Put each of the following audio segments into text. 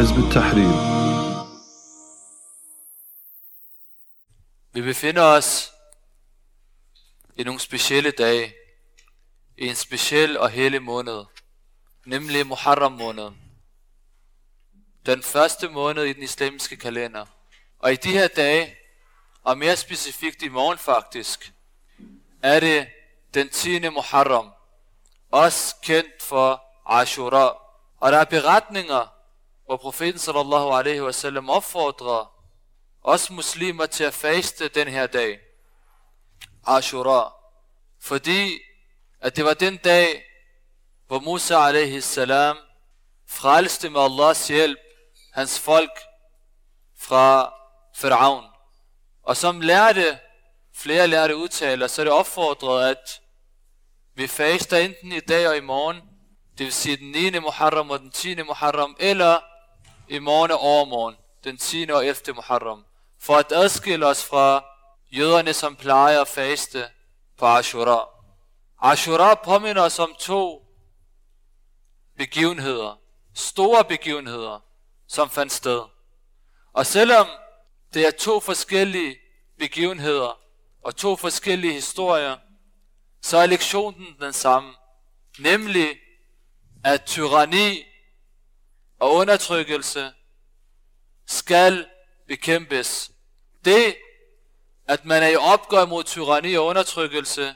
حزب التحرير Vi befinder os i nogle specielle dage, i en speciel og hellig måned, nemlig Muharram måneden. Den første måned i den islamiske kalender. Og i de her dage, og mere specifikt i morgen faktisk, er det den 10. Muharram, også kendt for Ashura. Og der er beretninger, hvor profeten sallallahu alaihi wasallam opfordrer os muslimer til at faste den her dag, Ashura. Fordi at det var den dag, hvor Musa alaihi salam frelste med Allahs hjælp hans folk fra Firaun. Og som lærte, flere lærte udtaler, så er det opfordret, at vi faster enten i dag og i morgen, det vil sige den 9. Muharram og den 10. Muharram, eller i morgen og overmorgen, den 10. og 11. Muharram, for at adskille os fra jøderne, som plejer at faste på Ashura. Ashura påminner os om to begivenheder, store begivenheder, som fandt sted. Og selvom det er to forskellige begivenheder og to forskellige historier, så er lektionen den samme, nemlig at tyranni og undertrykkelse skal bekæmpes. Det, at man er i opgør mod tyranni og undertrykkelse,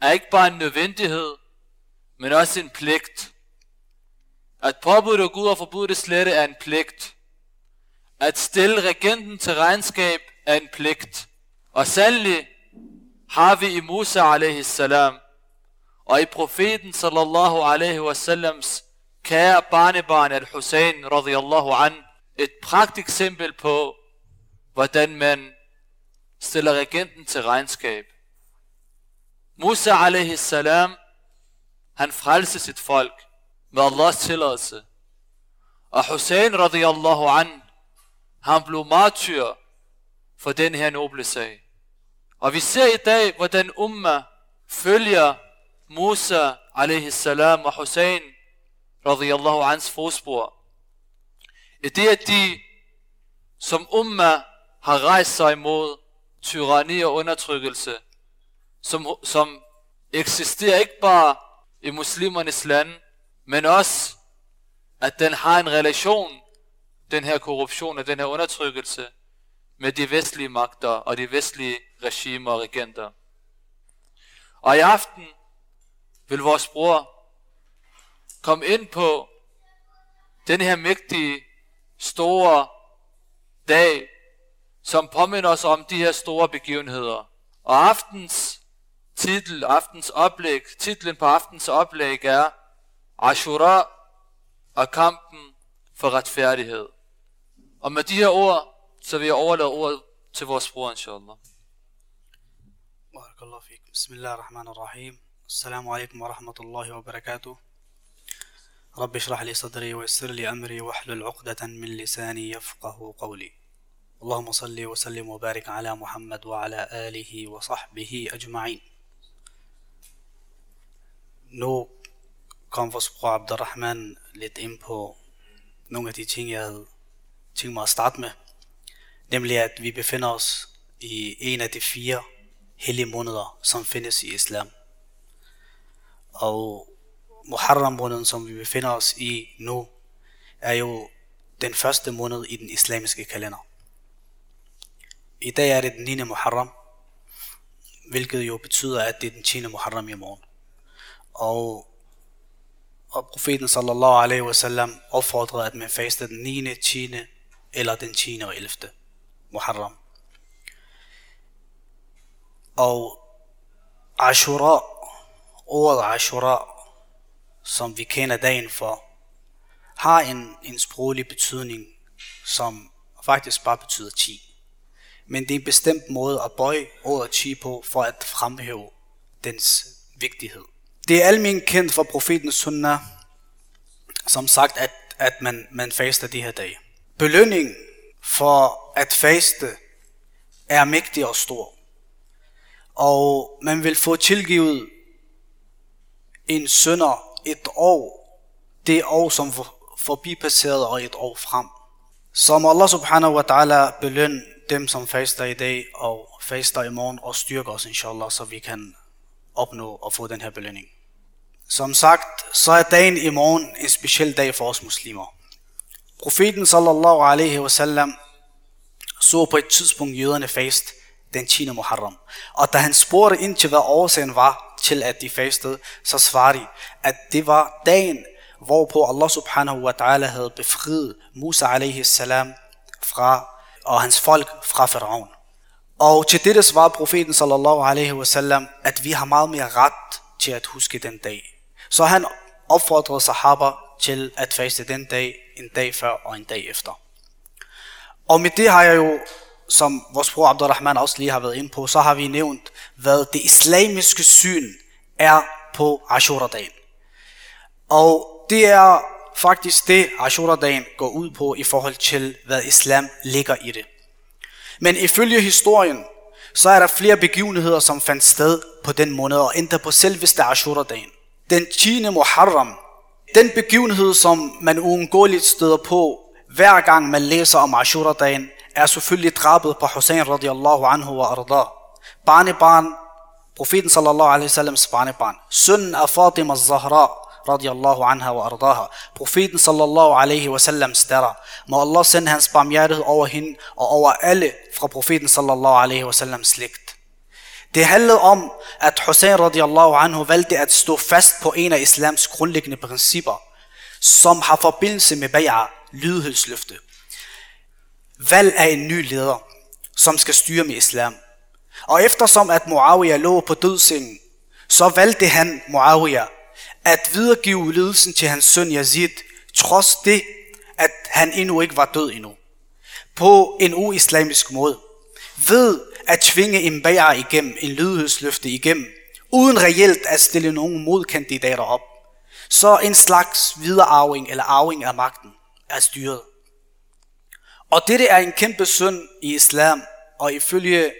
er ikke bare en nødvendighed, men også en pligt. At påbudte Gud og forbudte slette er en pligt. At stille regenten til regnskab er en pligt. Og sandelig har vi i Musa alaihi salam og i profeten sallallahu alaihi wasallams kære barnebarn al-Hussein radiyallahu an et pragt eksempel på, hvordan man stiller regenten til regnskab. Musa alaihi salam, han frelste sit folk med Allahs tilladelse. Og Hussein radiyallahu an, han blev martyr for den her noble sag. Og vi ser i dag, hvordan umma følger Musa alaihi salam og Hussein radiyallahu hans fodspor. I det, at de som umma har rejst sig imod tyranni og undertrykkelse, som, som eksisterer ikke bare i muslimernes land, men også, at den har en relation, den her korruption og den her undertrykkelse, med de vestlige magter og de vestlige regimer og regenter. Og i aften vil vores bror komme ind på den her mægtige, store dag, som påminder os om de her store begivenheder. Og aftens titel, aftens oplæg, titlen på aftens oplæg er Ashura og kampen for retfærdighed. Og med de her ord, så vil jeg overlade ordet til vores bror, inshallah. بارك الله فيك بسم الله الرحمن الرحيم السلام عليكم ورحمة الله وبركاته رب اشرح لي صدري ويسر لي أمري واحلل عقدة من لساني يفقه قولي اللهم صل وسلم وبارك على محمد وعلى آله وصحبه أجمعين Nu kom vores bror Abdurrahman lidt ind på nogle af de ting, jeg havde tænkt mig at starte med. Nemlig at vi befinder os i en af de fire hellige måneder, som findes i islam. Og Muharram måneden, som vi befinder os i nu, er jo den første måned i den islamiske kalender. I dag er det den 9. Muharram, hvilket jo betyder, at det er den 10. Muharram i morgen. Og, og profeten sallallahu alaihi wasallam opfordrede, at man faster den 9., 10. eller den 10. og 11. Muharram. Og Ashura, ordet Ashura, som vi kender dagen for, har en, en sproglig betydning, som faktisk bare betyder 10. Men det er en bestemt måde at bøje ordet 10 på, for at fremhæve dens vigtighed. Det er almindeligt kendt for profetens sunnah, som sagt, at, at man, man faster de her dage. Belønningen for at faste er mægtig og stor. Og man vil få tilgivet en sønder et år, det år som forbipasseret og et år frem. Som Allah subhanahu wa ta'ala beløn dem, som faster i dag og faster i morgen og styrker os, inshallah, så vi kan opnå og få den her belønning. Som sagt, så er dagen i morgen en speciel dag for os muslimer. Profeten sallallahu alaihi wasallam så på et tidspunkt jøderne fast den 10. Muharram. Og da han spurgte ind til, hvad årsagen var til, at de fastede, så svarer de, at det var dagen, hvorpå Allah subhanahu wa ta'ala havde befriet Musa alaihi salam fra, og hans folk fra Faraon. Og til dette svarer profeten sallallahu alaihi wasallam, at vi har meget mere ret til at huske den dag. Så han opfordrede sahaba til at faste den dag, en dag før og en dag efter. Og med det har jeg jo, som vores bror Abdurrahman også lige har været inde på, så har vi nævnt, hvad det islamiske syn er på Ashura-dagen. Og det er faktisk det, Ashura-dagen går ud på i forhold til, hvad islam ligger i det. Men ifølge historien, så er der flere begivenheder, som fandt sted på den måned, og endda på selveste Ashura-dagen. Den 10. Muharram, den begivenhed, som man uundgåeligt støder på, hver gang man læser om Ashura-dagen, er selvfølgelig drabet på Hussein radiallahu anhu wa arda. Barnebarn, profeten sallallahu alaihi wasallams barnebarn, sønnen af Fatima Zahra, radiyallahu anha wa ardaha. Profeten sallallahu alaihi wasallams datter. Må Allah sende hans barmhjertighed over hende og over alle fra profeten sallallahu alaihi wasallams slægt. Det handlede om, at Hussein radiyallahu anhu valgte at stå fast på en af islams grundlæggende principper, som har forbindelse med bay'a, lydighedsløfte. Valg af en ny leder, som skal styre med islam. Og eftersom at Muawiyah lå på dødsengen, så valgte han Muawiyah at videregive ledelsen til hans søn Yazid, trods det, at han endnu ikke var død endnu. På en uislamisk måde. Ved at tvinge en bager igennem, en lydighedsløfte igennem, uden reelt at stille nogen modkandidater op. Så en slags viderearving eller arving af magten er styret. Og dette er en kæmpe synd i islam, og ifølge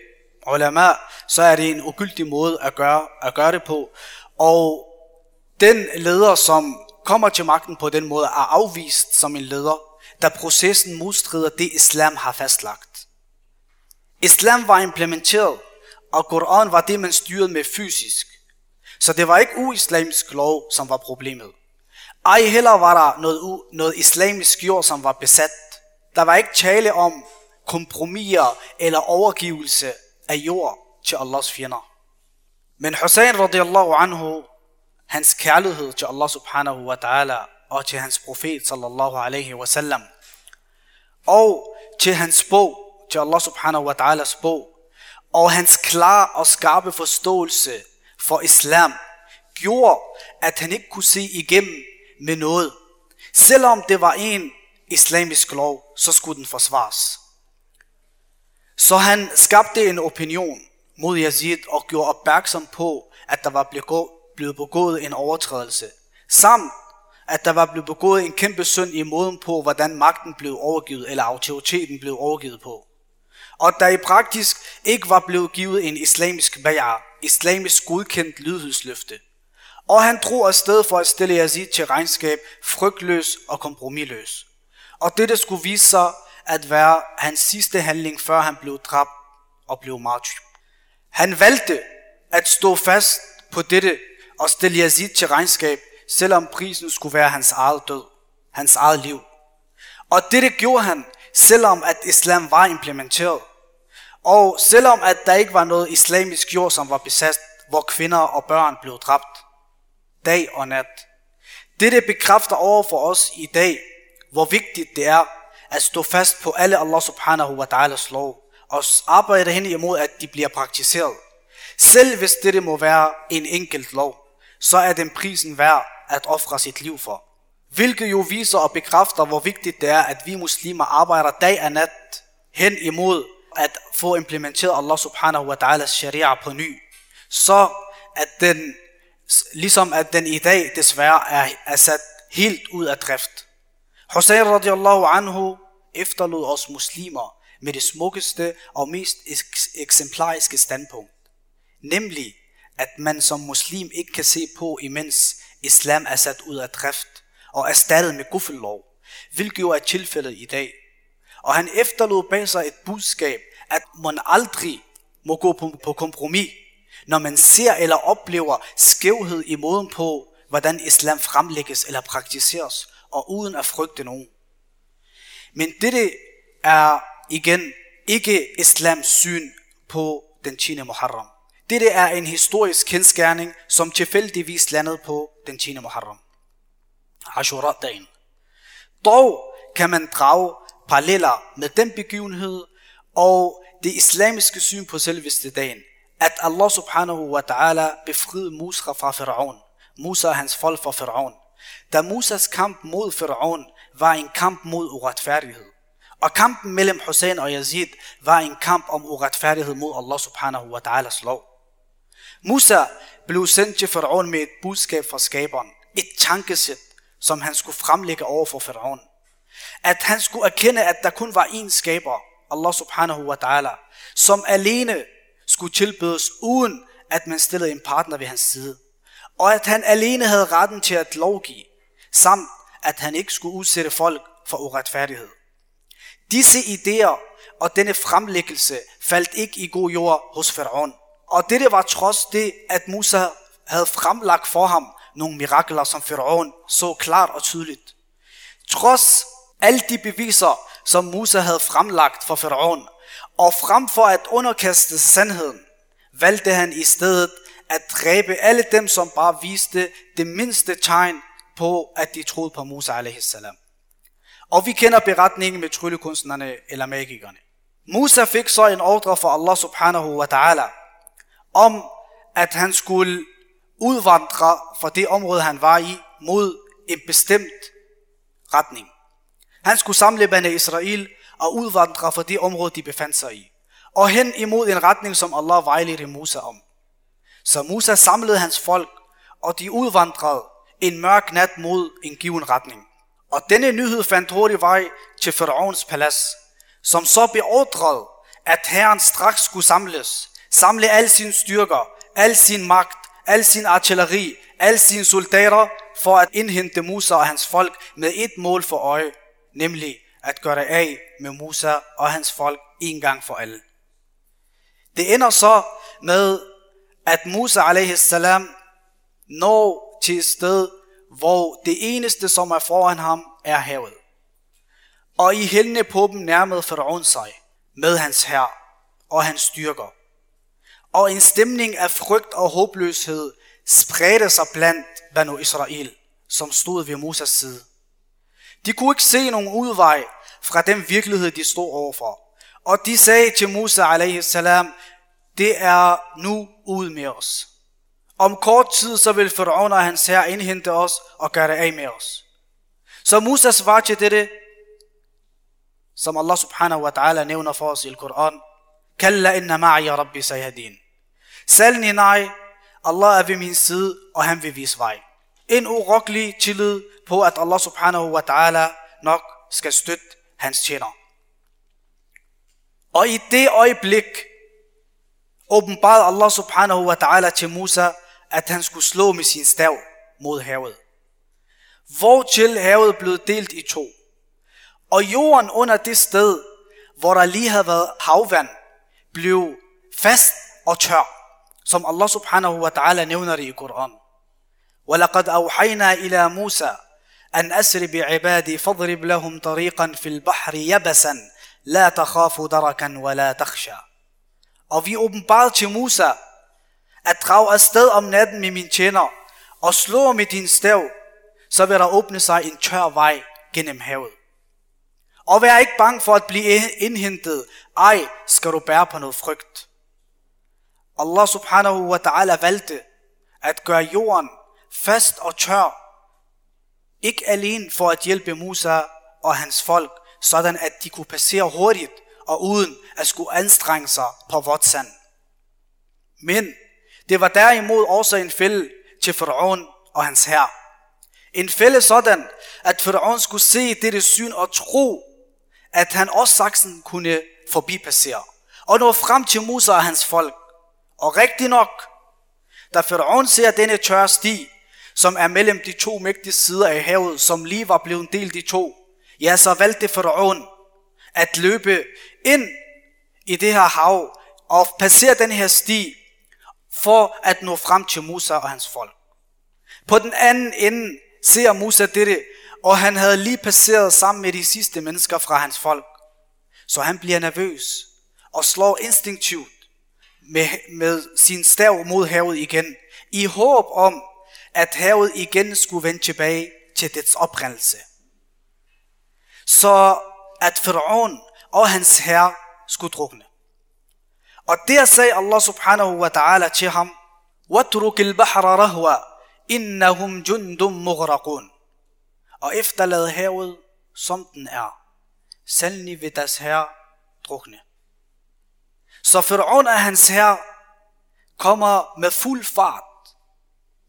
ulama, så er det en ugyldig måde at gøre, at gøre det på. Og den leder, som kommer til magten på den måde, er afvist som en leder, da processen modstrider det, islam har fastlagt. Islam var implementeret, og Koran var det, man styrede med fysisk. Så det var ikke uislamisk lov, som var problemet. Ej heller var der noget, noget islamisk jord, som var besat. Der var ikke tale om kompromiser eller overgivelse af jord til Allahs fjender. Men Hussein radiyallahu anhu hans kærlighed til Allah subhanahu wa ta'ala og til hans profet sallallahu alaihi wa sallam. Og til hans bog, til Allah subhanahu wa ta'alas bog. Og hans klar og skarpe forståelse for islam gjorde, at han ikke kunne se igennem med noget. Selvom det var en islamisk lov, så skulle den forsvares. Så han skabte en opinion mod Yazid og gjorde opmærksom på, at der var blevet blevet begået en overtrædelse, samt at der var blevet begået en kæmpe synd i måden på, hvordan magten blev overgivet, eller autoriteten blev overgivet på. Og der i praktisk ikke var blevet givet en islamisk bayar, islamisk godkendt lydhedsløfte. Og han drog afsted for at stille Yazid til regnskab, frygtløs og kompromilløs. Og dette skulle vise sig at være hans sidste handling, før han blev dræbt og blev martyr. Han valgte at stå fast på dette og stille Yazid til regnskab, selvom prisen skulle være hans eget død, hans eget liv. Og dette gjorde han, selvom at islam var implementeret. Og selvom at der ikke var noget islamisk jord, som var besat, hvor kvinder og børn blev dræbt, dag og nat. Dette bekræfter over for os i dag, hvor vigtigt det er at stå fast på alle Allah subhanahu wa ta'alas lov, og arbejde hen imod, at de bliver praktiseret. Selv hvis dette må være en enkelt lov så er den prisen værd at ofre sit liv for. Hvilket jo viser og bekræfter, hvor vigtigt det er, at vi muslimer arbejder dag og nat hen imod at få implementeret Allah subhanahu wa ta'alas sharia på ny. Så at den, ligesom at den i dag desværre er, er sat helt ud af drift. Hussein radiallahu anhu efterlod os muslimer med det smukkeste og mest eksemplariske standpunkt. Nemlig at man som muslim ikke kan se på, imens islam er sat ud af drift og erstattet med guffellov, hvilket jo er tilfældet i dag. Og han efterlod bag sig et budskab, at man aldrig må gå på, på kompromis, når man ser eller oplever skævhed i måden på, hvordan islam fremlægges eller praktiseres, og uden at frygte nogen. Men dette er igen ikke islams syn på den 10. Muharram. Dette er en historisk kendskærning, som tilfældigvis landede på den 10. Muharram. Ashura-dagen. Dog kan man drage paralleller med den begivenhed og det islamiske syn på selveste dagen, at Allah subhanahu wa ta'ala befriede Musa fra Firaun. Musa og hans folk fra Firaun. Da Musas kamp mod Firaun var en kamp mod uretfærdighed. Og kampen mellem Hussein og Yazid var en kamp om uretfærdighed mod Allah subhanahu wa ta'alas lov. Musa blev sendt til Faraon med et budskab fra skaberen. Et tankesæt, som han skulle fremlægge over for Faraon. At han skulle erkende, at der kun var én skaber, Allah subhanahu wa ta'ala, som alene skulle tilbydes, uden at man stillede en partner ved hans side. Og at han alene havde retten til at lovgive, samt at han ikke skulle udsætte folk for uretfærdighed. Disse idéer og denne fremlæggelse faldt ikke i god jord hos Faraon. Og dette var trods det, at Musa havde fremlagt for ham nogle mirakler, som Faraon så klart og tydeligt. Trods alle de beviser, som Musa havde fremlagt for Faraon, og frem for at underkaste sandheden, valgte han i stedet at dræbe alle dem, som bare viste det mindste tegn på, at de troede på Musa a.s. Og vi kender beretningen med tryllekunstnerne eller magikerne. Musa fik så en ordre fra Allah subhanahu wa ta'ala, om at han skulle udvandre fra det område, han var i, mod en bestemt retning. Han skulle samle bande Israel og udvandre fra det område, de befandt sig i. Og hen imod en retning, som Allah vejledte Musa om. Så Musa samlede hans folk, og de udvandrede en mørk nat mod en given retning. Og denne nyhed fandt hurtigt vej til Faraons palads, som så beordrede, at herren straks skulle samles, samle al sin styrker, al sin magt, al sin artilleri, al sine soldater, for at indhente Musa og hans folk med et mål for øje, nemlig at gøre af med Musa og hans folk en gang for alle. Det ender så med, at Musa a.s. når til et sted, hvor det eneste, som er foran ham, er havet. Og i hældene på dem nærmede Faraon sig med hans hær og hans styrker. Og en stemning af frygt og håbløshed spredte sig blandt Banu Israel, som stod ved Moses side. De kunne ikke se nogen udvej fra den virkelighed, de stod overfor. Og de sagde til Musa salam, det er nu ud med os. Om kort tid så vil Faraon og hans herre indhente os og gøre af med os. Så Musa svarer til dette, som Allah subhanahu wa ta'ala nævner for os i Koran. Kalla inna ma'i rabbi sayadin. Salni nej, Allah er ved min side, og han vil vise vej. En urokkelig tillid på, at Allah subhanahu wa ta'ala nok skal støtte hans tjener. Og i det øjeblik åbenbarede Allah subhanahu wa ta'ala til Musa, at han skulle slå med sin stav mod havet. Hvortil havet blev delt i to. Og jorden under det sted, hvor der lige havde været havvand, blev fast og tør, som Allah subhanahu wa ta'ala nævner det i Koran. وَلَقَدْ أَوْحَيْنَا إِلَى مُوسَى أن أسر بعبادي فاضرب لهم طريقا في البحر يبسا لا تخاف دركا ولا تخشى Og vi åbenbarede til Musa, at drage afsted om natten med min tjener, og slå med din stav, så vil der åbne sig en tør vej gennem havet. Og vær ikke bange for at blive indhentet, ej skal du bære på noget frygt. Allah subhanahu wa ta'ala valgte at gøre jorden fast og tør, ikke alene for at hjælpe Musa og hans folk, sådan at de kunne passere hurtigt og uden at skulle anstrenge sig på vort sand. Men det var derimod også en fælde til Faraon og hans herre. En fælde sådan, at Faraon skulle se dette syn og tro, at han også saksen kunne forbipassere og nå frem til Musa og hans folk. Og rigtig nok, da Faraon ser denne tørre sti, som er mellem de to mægtige sider af havet, som lige var blevet delt i to, ja, så valgte Faraon at løbe ind i det her hav og passere den her sti for at nå frem til Musa og hans folk. På den anden ende ser Musa dette, og han havde lige passeret sammen med de sidste mennesker fra hans folk. Så han bliver nervøs og slår instinktivt med, med sin stav mod havet igen, i håb om, at havet igen skulle vende tilbage til dets oprindelse. Så at Firaun og hans herre skulle drukne. Og der sagde Allah subhanahu wa ta'ala til ham, وَاتْرُكِ الْبَحْرَ رَهْوَ إِنَّهُمْ جُنْدٌ مُغْرَقُونَ Og efterlad havet, som den er. Sandelig vil deres herre drukne. Så Faraon og hans herre kommer med fuld fart,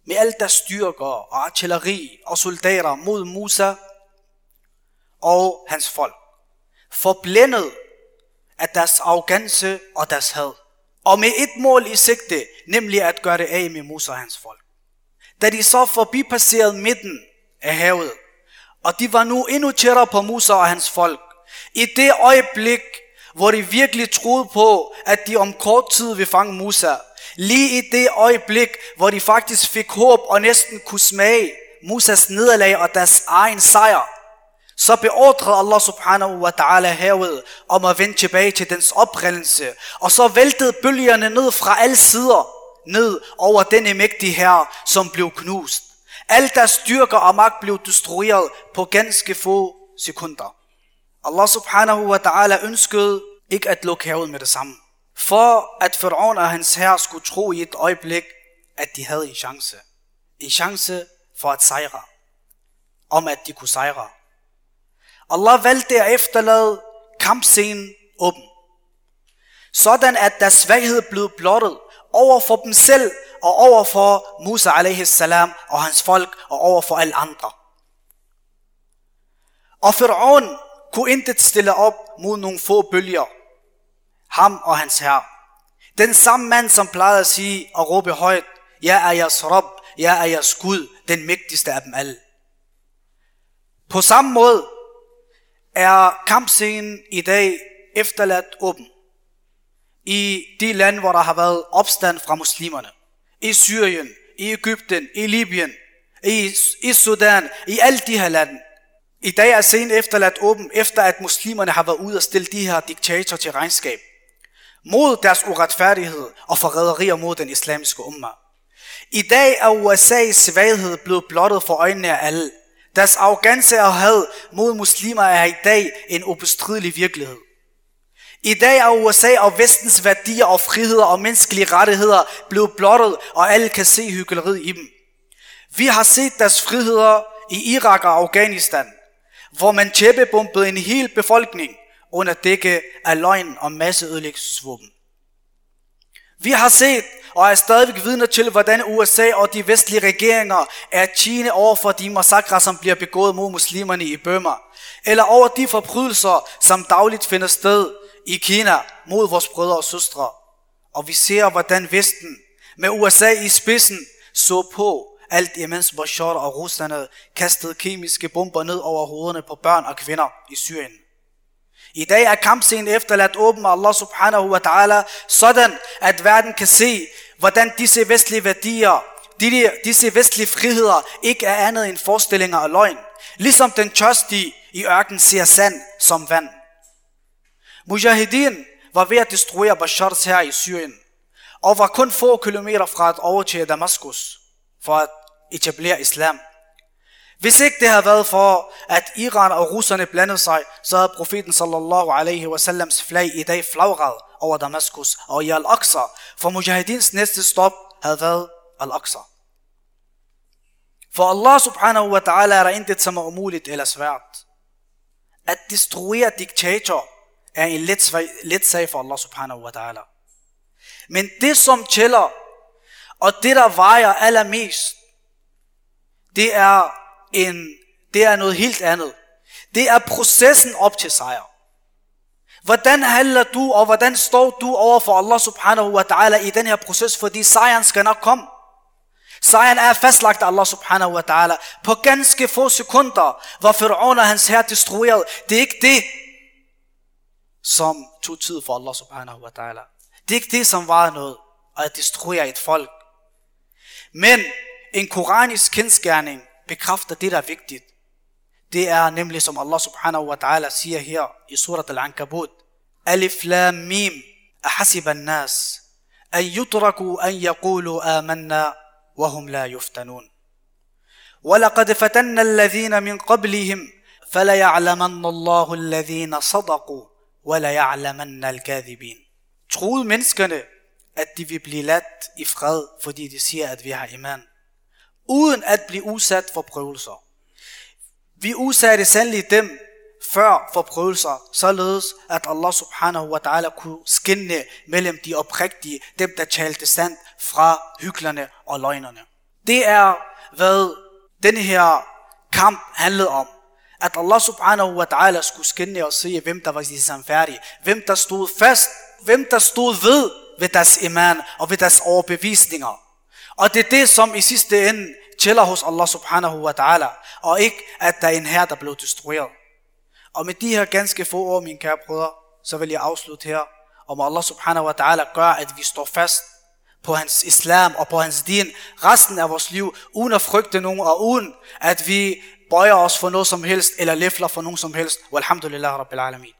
med alt deres styrker og artilleri og soldater mod Musa og hans folk. Forblændet af deres arrogance og deres had. Og med et mål i sigte, nemlig at gøre det af med Musa og hans folk. Da de så forbipasserede midten af havet, og de var nu endnu tættere på Musa og hans folk, i det øjeblik, hvor de virkelig troede på, at de om kort tid ville fange Musa, lige i det øjeblik, hvor de faktisk fik håb og næsten kunne smage Musas nederlag og deres egen sejr, så beordrede Allah subhanahu wa ta'ala havet om at vende tilbage til dens oprindelse. Og så væltede bølgerne ned fra alle sider, ned over denne mægtige herre, som blev knust. Alt deres styrker og magt blev destrueret på ganske få sekunder. Allah subhanahu wa ta'ala ønskede ikke at lukke havet med det samme. For at Faraon og hans herre skulle tro i et øjeblik, at de havde en chance. En chance for at sejre. Om at de kunne sejre. Allah valgte at efterlade kampscenen åben. Sådan at deres svaghed blev blottet over for dem selv og over for Musa alaihi salam og hans folk og over for alle andre. Og Fir'aun kunne intet stille op mod nogle få bølger. Ham og hans herre. Den samme mand, som plejede at sige og råbe højt, Jeg er jeres rob, jeg er jeres Gud, den mægtigste af dem alle. På samme måde er kampscenen i dag efterladt åben. I de lande, hvor der har været opstand fra muslimerne. I Syrien, i Ægypten, i Libyen, i, i Sudan, i alle de her lande. I dag er scenen efterladt åben, efter at muslimerne har været ude og stille de her diktatorer til regnskab. Mod deres uretfærdighed og forræderier mod den islamiske umma. I dag er USA's svaghed blevet blottet for øjnene af alle. Deres arrogance og had mod muslimer er i dag en ubestridelig virkelighed. I dag er USA og vestens værdier og friheder og menneskelige rettigheder blevet blottet, og alle kan se hyggeleriet i dem. Vi har set deres friheder i Irak og Afghanistan, hvor man tæppebumpede en hel befolkning under dække af løgn og masseødelæggelsesvåben. Vi har set og er stadigvæk vidner til, hvordan USA og de vestlige regeringer er tjene over for de massakrer, som bliver begået mod muslimerne i Burma, eller over de forbrydelser, som dagligt finder sted i Kina mod vores brødre og søstre. Og vi ser, hvordan Vesten med USA i spidsen så på, alt imens Bashar og russerne kastede kemiske bomber ned over hovederne på børn og kvinder i Syrien. I dag er kampscenen efterladt åben af Allah subhanahu wa ta'ala, sådan at verden kan se, hvordan disse vestlige værdier, disse vestlige friheder, ikke er andet end forestillinger og løgn. Ligesom den tørstige i ørken ser sand som vand. Mujahideen var ved at destruere Bashars her i Syrien, og var kun få kilometer fra at overtage Damaskus for at etablere islam. Hvis ikke det havde været for, at Iran og russerne blandede sig, så havde profeten sallallahu alaihi wasallams flag i dag flagret over Damaskus og i Al-Aqsa, for mujahidins næste stop havde været Al-Aqsa. For Allah subhanahu wa ta'ala er der intet som er umuligt eller svært. At destruere diktator er en let, let sag for Allah subhanahu wa ta'ala. Men det som tæller, og det der vejer allermest, det er, en, det er noget helt andet. Det er processen op til sejr. Hvordan handler du, og hvordan står du over for Allah subhanahu wa ta'ala i den her proces, fordi sejren skal nok komme. Sejren er fastlagt af Allah subhanahu wa ta'ala. På ganske få sekunder var Fir'aun og hans herre destrueret. Det er ikke det, som tog tid for Allah subhanahu wa ta'ala. Det er ikke det, som var noget at destruere et folk. Men en koranisk kendskærning bekræfter det, der er vigtigt. Det er nemlig, som Allah subhanahu wa ta'ala siger her i surat al-Ankabut. Alif lam mim, ahasib al-nas, an yutraku an yaqulu amanna, وهم لا يفتنون ولقد فتنا الذين من قبلهم فليعلمن الله الذين صدقوا وليعلمن الكاذبين Troede menneskerne, at de vil blive ladt i fred, fordi de siger, at vi har iman, uden at blive udsat for prøvelser. Vi udsatte sandelig dem før for prøvelser, således at Allah subhanahu wa ta'ala kunne skinne mellem de oprigtige, dem der talte sandt, fra hyklerne og løgnerne. Det er, hvad denne her kamp handlede om. At Allah subhanahu wa ta'ala skulle skinne og se, hvem der var de samfærdige, hvem der stod fast, hvem der stod ved ved deres iman og ved deres overbevisninger. Og det er det, som i sidste ende tæller hos Allah subhanahu wa ta'ala, og ikke at der er en her, der blev destrueret. Og med de her ganske få ord, mine kære brødre, så vil jeg afslutte her, om Allah subhanahu wa ta'ala gør, at vi står fast på hans islam og på hans din resten af vores liv, uden at frygte nogen, og uden at vi bøjer os for noget som helst, eller læfler for nogen som helst. Walhamdulillah rabbil alamin.